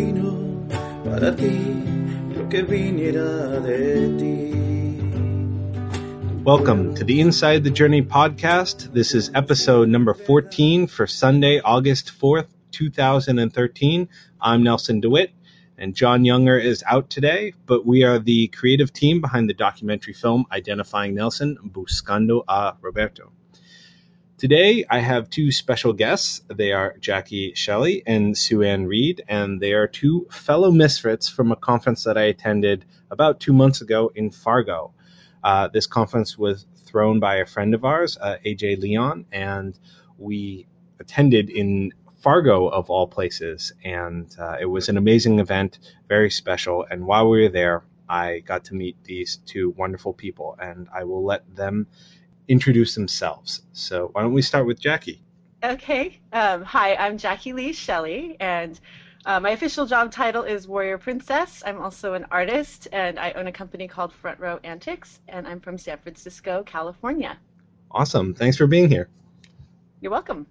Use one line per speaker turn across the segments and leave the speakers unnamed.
destino para ti lo que viniera de ti.
Welcome to the Inside the Journey podcast. This is episode number 14 for Sunday, August 4th, 2013. I'm Nelson DeWitt, and John Younger is out today, but we are the creative team behind the documentary film Identifying Nelson, Buscando a Roberto. Today, I have two special guests. They are Jackie Shelley and Sue Ann Reed, and they are two fellow misfits from a conference that I attended about two months ago in Fargo. Uh, this conference was thrown by a friend of ours, uh, AJ Leon, and we attended in Fargo, of all places. And uh, it was an amazing event, very special. And while we were there, I got to meet these two wonderful people, and I will let them introduce themselves. So why don't we start with Jackie?
Okay. Um, hi, I'm Jackie Lee Shelley, and uh, my official job title is Warrior Princess. I'm also an artist, and I own a company called Front Row Antics, and I'm from San Francisco, California.
Awesome. Thanks for being here.
You're welcome.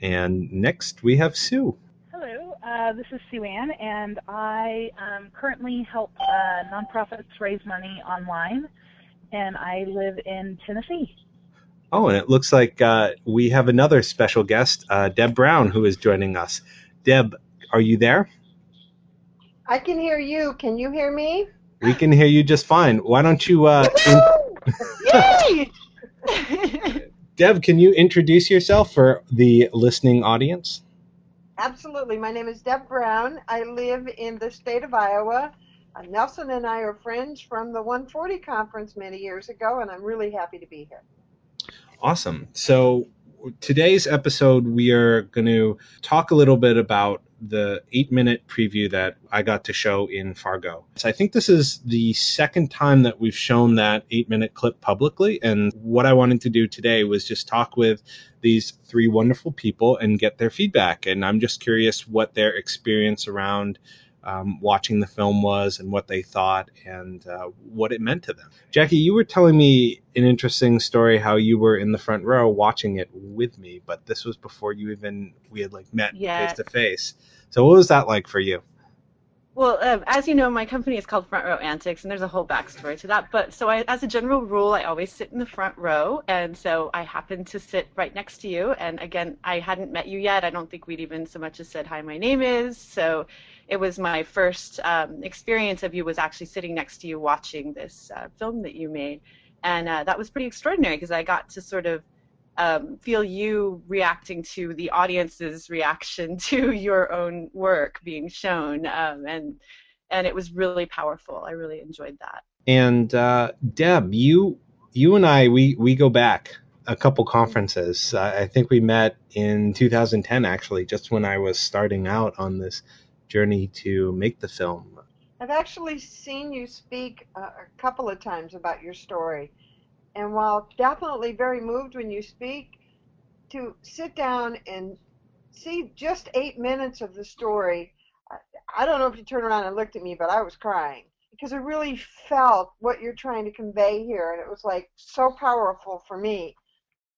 And next we have Sue.
Hello, uh, this is Sue Ann, and I um, currently help uh, nonprofits raise money online and I live in Tennessee.
Oh, and it looks like uh, we have another special guest, uh, Deb Brown, who is joining us. Deb, are you there?
I can hear you. Can you hear me?
We can hear you just fine. Why don't you? Uh,
Yay!
Deb, can you introduce yourself for the listening audience?
Absolutely. My name is Deb Brown. I live in the state of Iowa. Uh, Nelson and I are friends from the 140 conference many years ago, and I'm really happy to be here.
Awesome. So, today's episode, we are going to talk a little bit about the eight minute preview that I got to show in Fargo. So I think this is the second time that we've shown that eight minute clip publicly. And what I wanted to do today was just talk with these three wonderful people and get their feedback. And I'm just curious what their experience around um, watching the film was and what they thought and uh, what it meant to them. Jackie, you were telling me an interesting story how you were in the front row watching it with me, but this was before you even we had like met face to face. So what was that like for you?
Well, um, as you know, my company is called Front Row Antics, and there's a whole backstory to that. But so, I, as a general rule, I always sit in the front row, and so I happened to sit right next to you. And again, I hadn't met you yet. I don't think we'd even so much as said hi. My name is so it was my first um, experience of you was actually sitting next to you watching this uh, film that you made, and uh, that was pretty extraordinary because I got to sort of um, feel you reacting to the audience's reaction to your own work being shown, um, and and it was really powerful. I really enjoyed that.
And uh, Deb, you you and I we we go back a couple conferences. I think we met in 2010 actually, just when I was starting out on this journey to make the film?
I've actually seen you speak uh, a couple of times about your story. And while definitely very moved when you speak, to sit down and see just eight minutes of the story, I don't know if you turned around and looked at me, but I was crying because I really felt what you're trying to convey here, and it was like so powerful for me.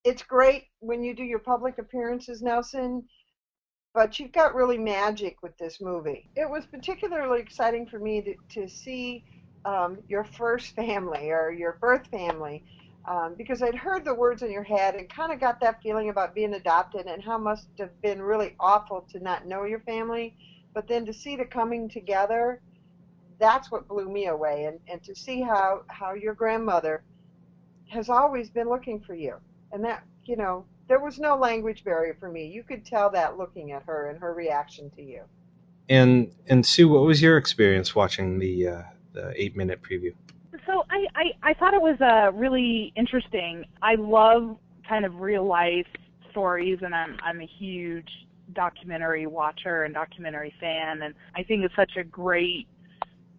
It's great when you do your public appearances, Nelson but you've got really magic with this movie. It was particularly exciting for me to, to see um, your first family or your birth family um, because I'd heard the words in your head and kind of got that feeling about being adopted and how must have been really awful to not know your family. But then to see the coming together, that's what blew me away. And, and to see how, how your grandmother has always been looking for you. And that, you know, there was no language barrier for me. You could tell that looking at her and her reaction to you.
And and Sue, what was your experience watching the uh, the eight minute preview?
So I, I I thought it was uh, really interesting. I love kind of real life stories, and I'm I'm a huge documentary watcher and documentary fan, and I think it's such a great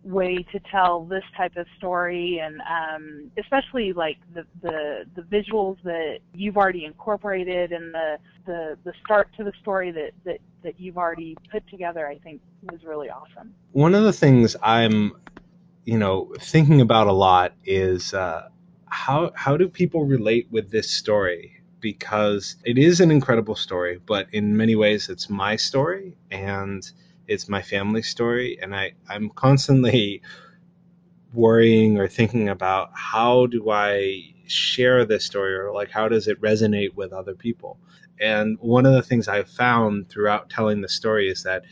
way to tell this type of story and um, especially like the, the the visuals that you've already incorporated and the the the start to the story that that that you've already put together I think was really awesome.
One of the things I'm you know thinking about a lot is uh, how how do people relate with this story because it is an incredible story but in many ways it's my story and it's my family story, and I I'm constantly worrying or thinking about how do I share this story or like how does it resonate with other people. And one of the things I've found throughout telling the story is that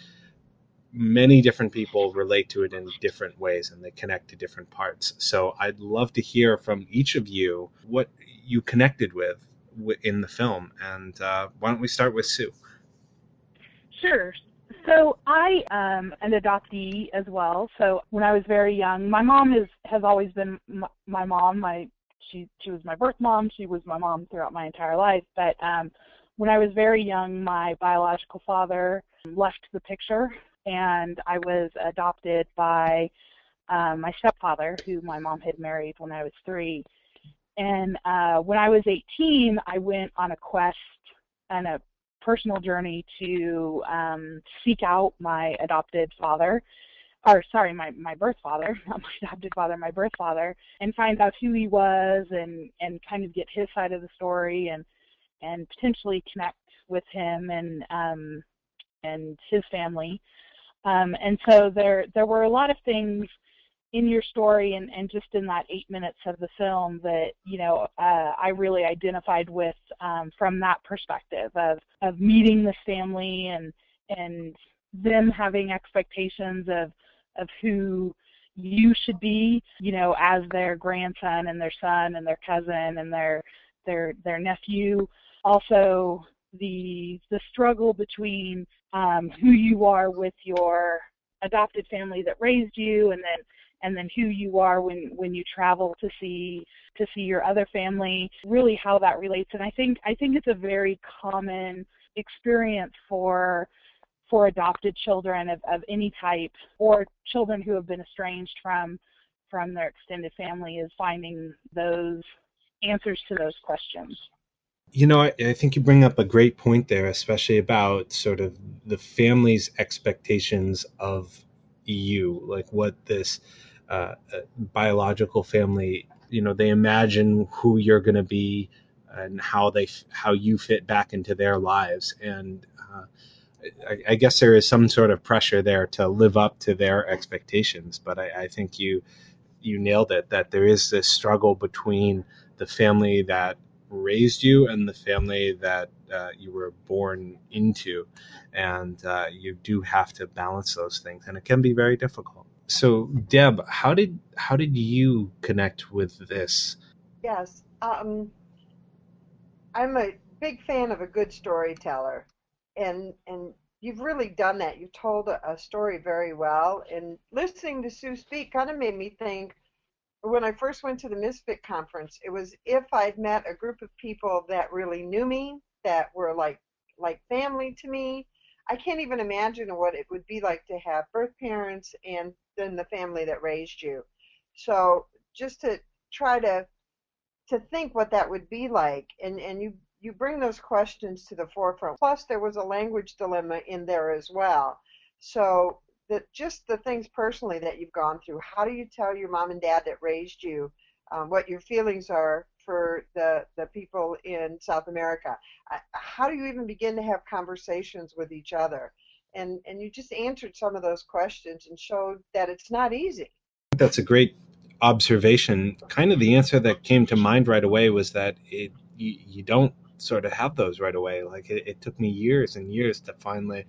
many different people relate to it in different ways and they connect to different parts. So I'd love to hear from each of you what you connected with in the film. And uh, why don't we start with Sue?
Sure. So I am an adoptee as well. So when I was very young, my mom is has always been my, my mom. My she she was my birth mom. She was my mom throughout my entire life. But um, when I was very young, my biological father left the picture, and I was adopted by um, my stepfather, who my mom had married when I was three. And uh, when I was 18, I went on a quest and a personal journey to um, seek out my adopted father, or sorry, my my birth father, not my adopted father, my birth father, and find out who he was and and kind of get his side of the story and and potentially connect with him and um, and his family. Um, and so there there were a lot of things in your story and, and just in that eight minutes of the film that you know uh, I really identified with um, from that perspective of of meeting this family and and them having expectations of of who you should be you know as their grandson and their son and their cousin and their their their nephew. Also the the struggle between um, who you are with your adopted family that raised you and then and then who you are when when you travel to see to see your other family really how that relates. And i think i think it's a very common experience for for adopted children of, of any type or children who have been estranged from from their extended family is finding those answers to those questions.
You know, I, I, think you bring up a great point there, especially about sort of the family's expectations of you, like what this uh, biological family, you know, they imagine who you're going to be and how they how you fit back into their lives, and uh, I, I, guess there is some sort of pressure there to live up to their expectations. But I, I think you you nailed it that there is this struggle between the family that raised you and the family that uh, you were born into. And uh, you do have to balance those things, and it can be very difficult so Deb, how did how did you connect with this?
Yes, um, I'm a big fan of a good storyteller, and and you've really done that. You've told a, a story very well, and listening to Sue speak kind of made me think. When I first went to the Misfit conference, it was if I'd met a group of people that really knew me, that were like like family to me, I can't even imagine what it would be like to have birth parents and then the family that raised you. So just to try to to think what that would be like, and and you you bring those questions to the forefront. Plus, there was a language dilemma in there as well. So that just the things personally that you've gone through. How do you tell your mom and dad that raised you um, what your feelings are for the the people in South America? How do you even begin to have conversations with each other? And and you just answered some of those questions and showed that it's not easy.
That's a great observation. Kind of the answer that came to mind right away was that it you, you don't sort of have those right away. Like it, it took me years and years to finally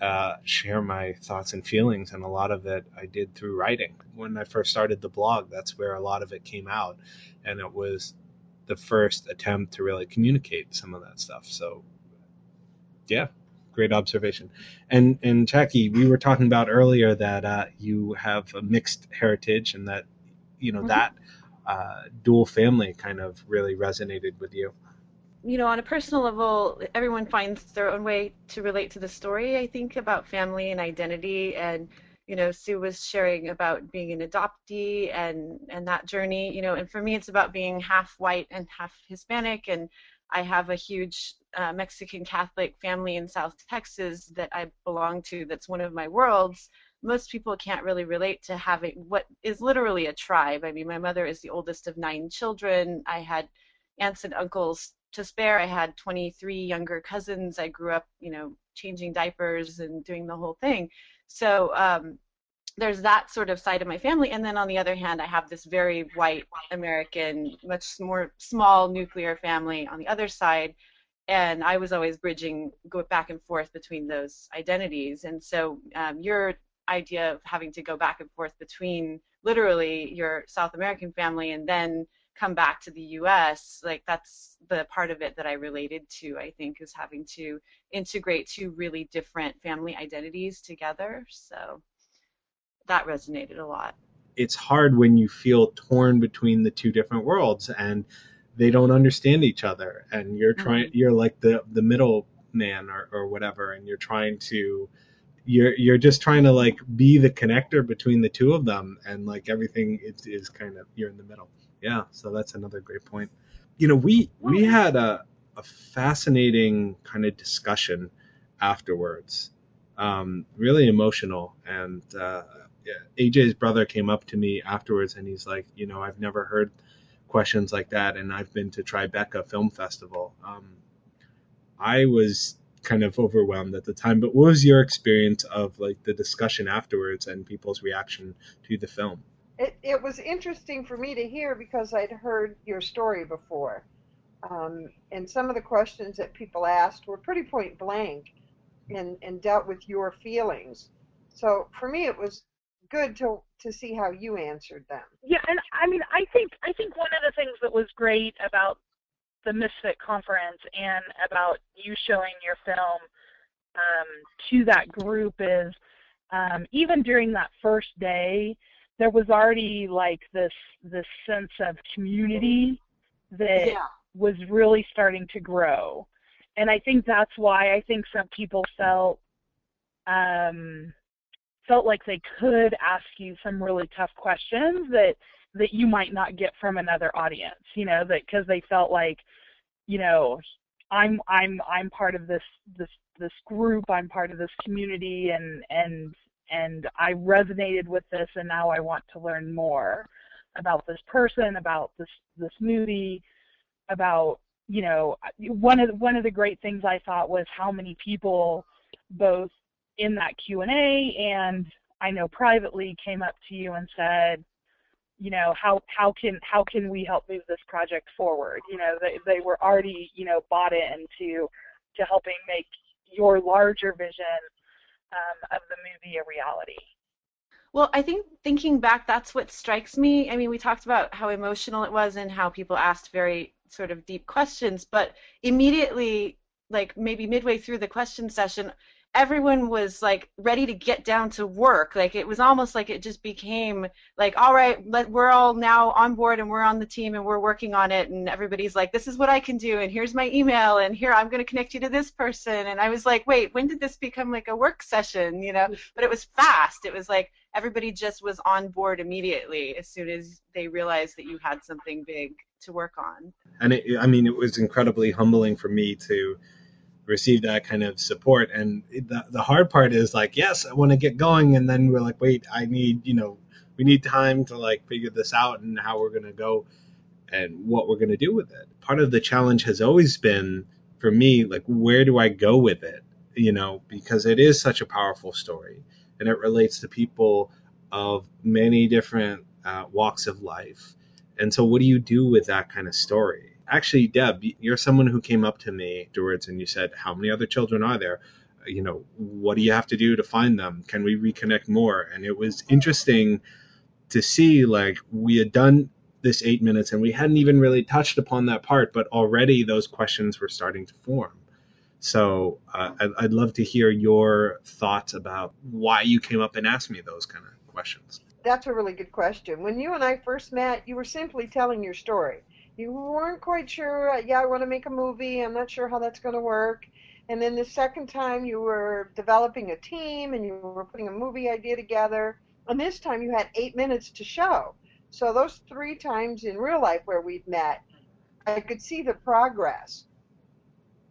uh, share my thoughts and feelings, and a lot of it I did through writing. When I first started the blog, that's where a lot of it came out, and it was the first attempt to really communicate some of that stuff. So, yeah, great observation. And and Jackie, we were talking about earlier that uh, you have a mixed heritage, and that you know mm-hmm. that uh, dual family kind of really resonated with you.
You know, on a personal level, everyone finds their own way to relate to the story. I think about family and identity, and you know, Sue was sharing about being an adoptee and and that journey. You know, and for me, it's about being half white and half Hispanic, and I have a huge uh, Mexican Catholic family in South Texas that I belong to that's one of my worlds, most people can't really relate to having what is literally a tribe. I mean, my mother is the oldest of nine children. I had aunts and uncles to spare. I had 23 younger cousins. I grew up, you know, changing diapers and doing the whole thing. So um, there's that sort of side of my family, and then on the other hand, I have this very white American, much more small nuclear family on the other side, and I was always bridging, go back and forth between those identities. And so um, your idea of having to go back and forth between literally your South American family and then come back to the US, like that's the part of it that I related to, I think, is having to integrate two really different family identities together. So that resonated a lot.
It's hard when you feel torn between the two different worlds and they don't understand each other and you're trying mm-hmm. you're like the the middle man or, or whatever and you're trying to you're you're just trying to like be the connector between the two of them and like everything is, is kind of you're in the middle. Yeah so that's another great point. You know we we had a, a fascinating kind of discussion afterwards. Um, really emotional and uh, AJ's brother came up to me afterwards and he's like, you know, I've never heard questions like that, and I've been to Tribeca Film Festival. Um, I was kind of overwhelmed at the time, but what was your experience of like the discussion afterwards and people's reaction to the film?
It, it was interesting for me to hear because I'd heard your story before. Um, and some of the questions that people asked were pretty point blank and, and dealt with your feelings. So for me, it was good to to see how you answered them.
Yeah, and I mean, I think I think one of the things that was great about the Misfit conference and about you showing your film um, to that group is um, even during that first day, there was already like this this sense of community that yeah. was really starting to grow, and I think that's why I think some people felt um, felt like they could ask you some really tough questions that that you might not get from another audience you know that because they felt like you know i'm i'm i'm part of this this this group i'm part of this community and and and i resonated with this and now i want to learn more about this person about this this movie about you know one of the, one of the great things i thought was how many people both in that Q&A and I know privately came up to you and said, you know, how how can how can we help move this project forward? You know, they they were already, you know, bought into to helping make your larger vision um, of the movie a reality.
Well, I think thinking back, that's what strikes me. I mean, we talked about how emotional it was and how people asked very sort of deep questions, but immediately, like maybe midway through the question session, everyone was like ready to get down to work. Like it was almost like it just became like all right let, we're all now on board and we're on the team and we're working on it. And everybody's like this is what i can do and here's my email and here i'm going to connect you to this person. And i was like wait when did this become like a work session? You know? Mm-hmm. But it was fast. It was like everybody just was on board immediately as soon as they realized that you had something big to work on.
And it, i mean it was incredibly humbling for me to receive that kind of support. And the, the hard part is like, yes, I want to get going. And then we're like, wait, I need, you know, we need time to like figure this out and how we're going to go and what we're going to do with it. Part of the challenge has always been for me, like, where do I go with it? You know, because it is such a powerful story and it relates to people of many different uh, walks of life. And so, what do you do with that kind of story? Actually, Deb, you're someone who came up to me afterwards and you said, How many other children are there? You know, what do you have to do to find them? Can we reconnect more? And it was interesting to see like we had done this eight minutes and we hadn't even really touched upon that part, but already those questions were starting to form. So uh, I'd, I'd love to hear your thoughts about why you came up and asked me those kind of questions.
That's a really good question. When you and I first met, you were simply telling your story you weren't quite sure. Uh, yeah, I want to make a movie. I'm not sure how that's going to work. And then the second time you were developing a team and you were putting a movie idea together. And this time you had eight minutes to show. So those three times in real life where we'd met, I could see the progress.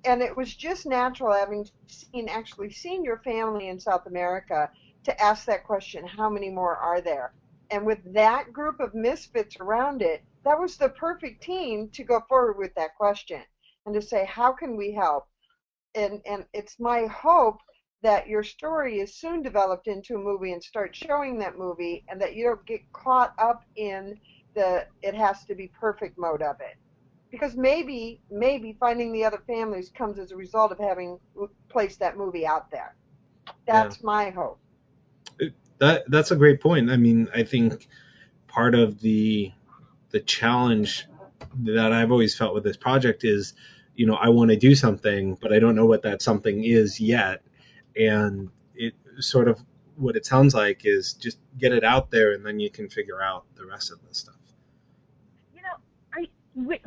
And it was just natural having seen actually seen your family in South America to ask that question, how many more are there? And with that group of misfits around it, that was the perfect team to go forward with that question. and to say, how can we help? And and it's my hope that your story is soon developed into a movie and start showing that movie, and that you don't get caught up in the it has to be perfect mode of it. Because maybe maybe finding the other families comes as a result of having placed that movie out there. That's yeah. my hope.
That that's a great point. I mean, I think part of the the challenge that I've always felt with this project is, you know, I want to do something, but I don't know what that something is yet. And it sort of what it sounds like is just get it out there and then you can figure out the rest of the stuff.
You know, I we,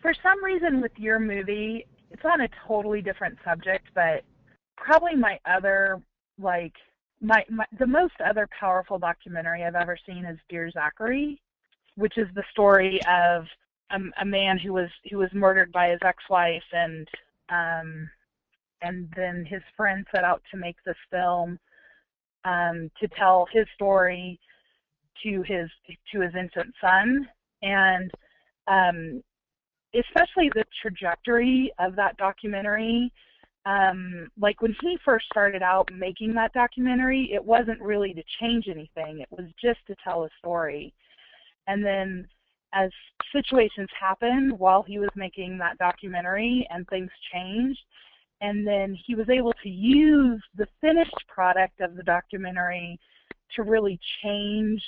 for some reason with your movie, it's on a totally different subject, but probably my other like my, my the most other powerful documentary I've ever seen is Dear Zachary, which is the story of a, a man who was who was murdered by his ex-wife and um and then his friend set out to make this film um to tell his story to his to his infant son. And um especially the trajectory of that documentary um like when he first started out making that documentary it wasn't really to change anything. It was just to tell a story and then as situations happened while he was making that documentary and things changed and then he was able to use the finished product of the documentary to really change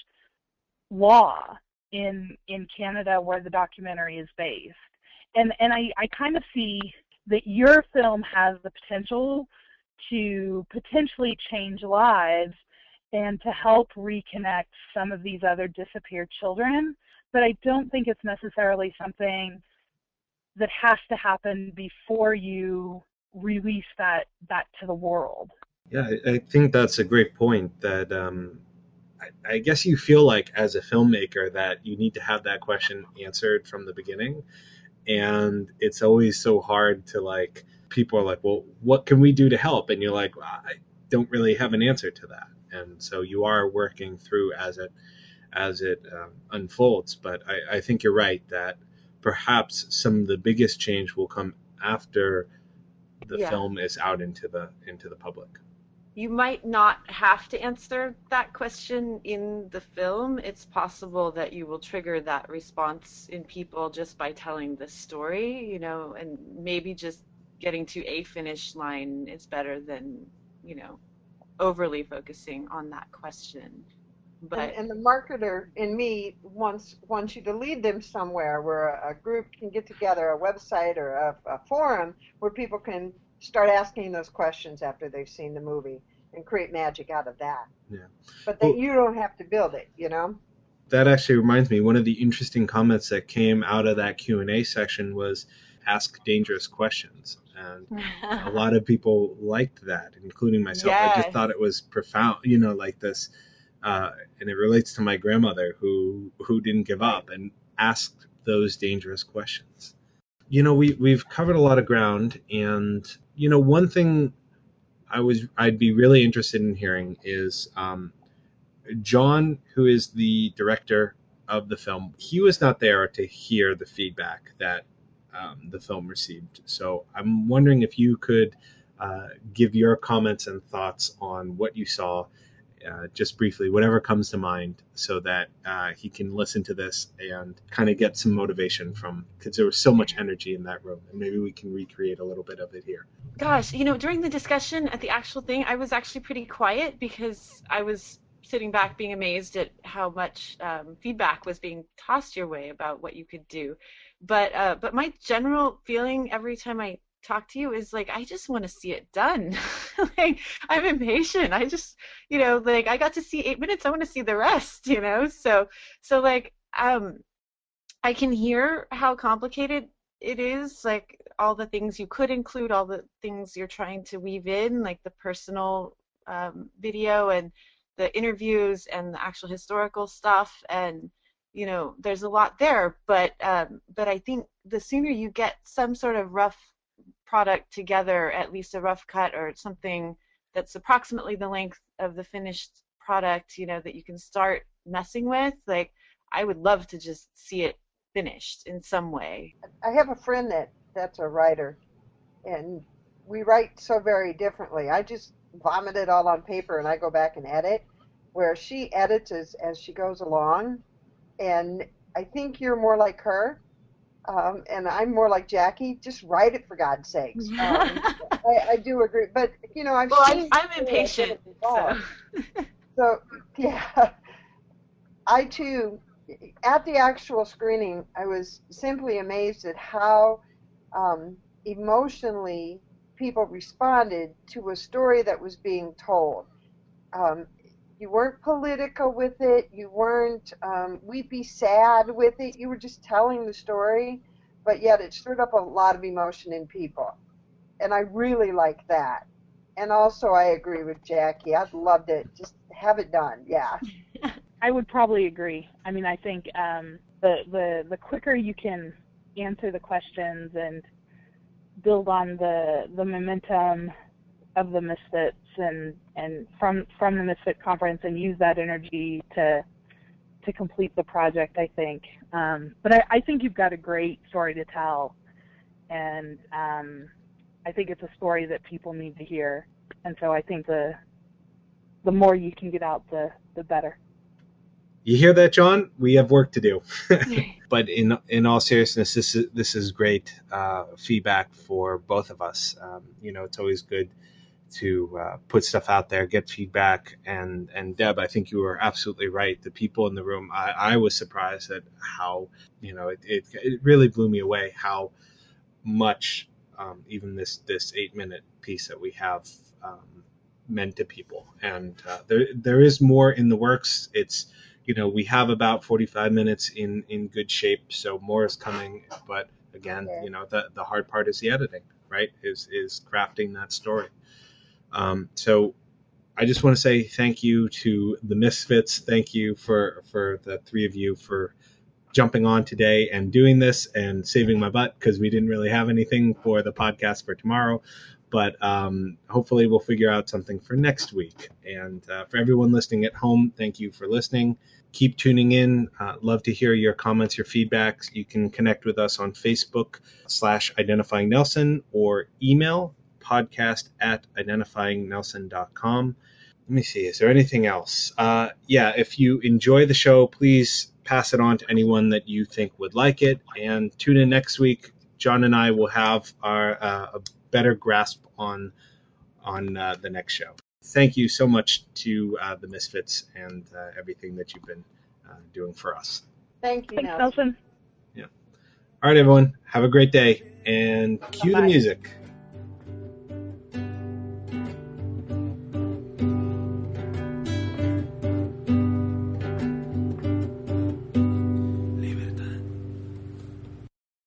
law in in Canada where the documentary is based. And and I, I kind of see that your film has the potential to potentially change lives and to help reconnect some of these other disappeared children. But I don't think it's necessarily something that has to happen before you release that that to the world.
Yeah, I think that's a great point. That um, I, I guess you feel like as a filmmaker that you need to have that question answered from the beginning and it's always so hard to like people are like well what can we do to help and you're like well, i don't really have an answer to that and so you are working through as it as it um, unfolds but I, I think you're right that perhaps some of the biggest change will come after the yeah. film is out into the into the public
you might not have to answer that question in the film. It's possible that you will trigger that response in people just by telling the story, you know, and maybe just getting to a finish line is better than, you know, overly focusing on that question.
But and, and the marketer in me wants wants you to lead them somewhere where a, a group can get together, a website or a, a forum where people can start asking those questions after they've seen the movie and create magic out of that.
Yeah.
But that well, you don't have to build it, you know.
That actually reminds me. One of the interesting comments that came out of that Q and A section was ask dangerous questions, and a lot of people liked that, including myself. Yes. I just thought it was profound. You know, like this. Uh, and it relates to my grandmother who who didn't give up and asked those dangerous questions you know, we we've covered a lot of ground, and you know, one thing I was I'd be really interested in hearing is um, John, who is the director of the film. He was not there to hear the feedback that um, the film received. So I'm wondering if you could uh, give your comments and thoughts on what you saw uh, just briefly, whatever comes to mind, so that uh, he can listen to this and kind of get some motivation from because there was so much energy in that room, and maybe we can recreate a little bit of it here.
Gosh, you know, during the discussion at the actual thing, I was actually pretty quiet because I was sitting back being amazed at how much um, feedback was being tossed your way about what you could do. But uh, but my general feeling every time I talk to you is like I just want to see it done. like I'm impatient. I just you know like I got to see 8 minutes. I want to see the rest, you know? So so like um I can hear how complicated it is like all the things you could include, all the things you're trying to weave in like the personal um, video and the interviews and the actual historical stuff and you know there's a lot there but um, but I think the sooner you get some sort of rough product together, at least a rough cut or something that's approximately the length of the finished product, you know, that you can start messing with. Like, I would love to just see it finished in some way.
I have a friend that that's a writer, and we write so very differently. I just vomit it all on paper and I go back and edit, where she edits as, as she goes along, and I think you're more like her. Um, and I'm more like Jackie. Just write it for God's sakes. Um, I, I do agree, but you know, I've
Well, I'm, I'm impatient.
get it wrong.
So.
So yeah, I too, at the actual screening, I was simply amazed at how um, emotionally people responded to a story that was being told. Um, you weren't political with it. You weren't um, be sad with it. You were just telling the story, but yet it stirred up a lot of emotion in people, and I really like that. And also, I agree with Jackie. I'd loved it. Just have it done. Yeah.
I would probably agree. I mean, I think um, the the the quicker you can answer the questions and build on the the momentum of the misfits and and from from the misfit conference and use that energy to to complete the project i think um, but I, I think you've got a great story to tell and um, i think it's a story that people need to hear and so i think the the more you can get out the the better
You hear that, John? We have work to do. but in in all seriousness, this is this is great uh, feedback for both of us. Um, you know, it's always good to uh, put stuff out there, get feedback, and and Deb, I think you were absolutely right. The people in the room, I, I was surprised at how you know it, it it really blew me away how much um, even this this eight minute piece that we have um, meant to people, and uh, there there is more in the works. It's you know we have about 45 minutes in in good shape so more is coming but again you know the the hard part is the editing right is is crafting that story um, so i just want to say thank you to the misfits thank you for for the three of you for jumping on today and doing this and saving my butt because we didn't really have anything for the podcast for tomorrow but um, hopefully we'll figure out something for next week. And uh, for everyone listening at home, thank you for listening. Keep tuning in. Uh, love to hear your comments, your feedbacks. You can connect with us on Facebook slash identifying Nelson or email podcast at identifyingnelson.com. Let me see. Is there anything else? Uh, yeah, if you enjoy the show, please pass it on to anyone that you think would like it. And tune in next week. John and I will have our uh, a better grasp on on uh, the next show. Thank you so much to uh, the Misfits and uh, everything that you've been uh, doing for us.
Thank you,
thanks
Nelson.
nelson
All right, everyone, have a great day and cue the
Bye-bye.
music.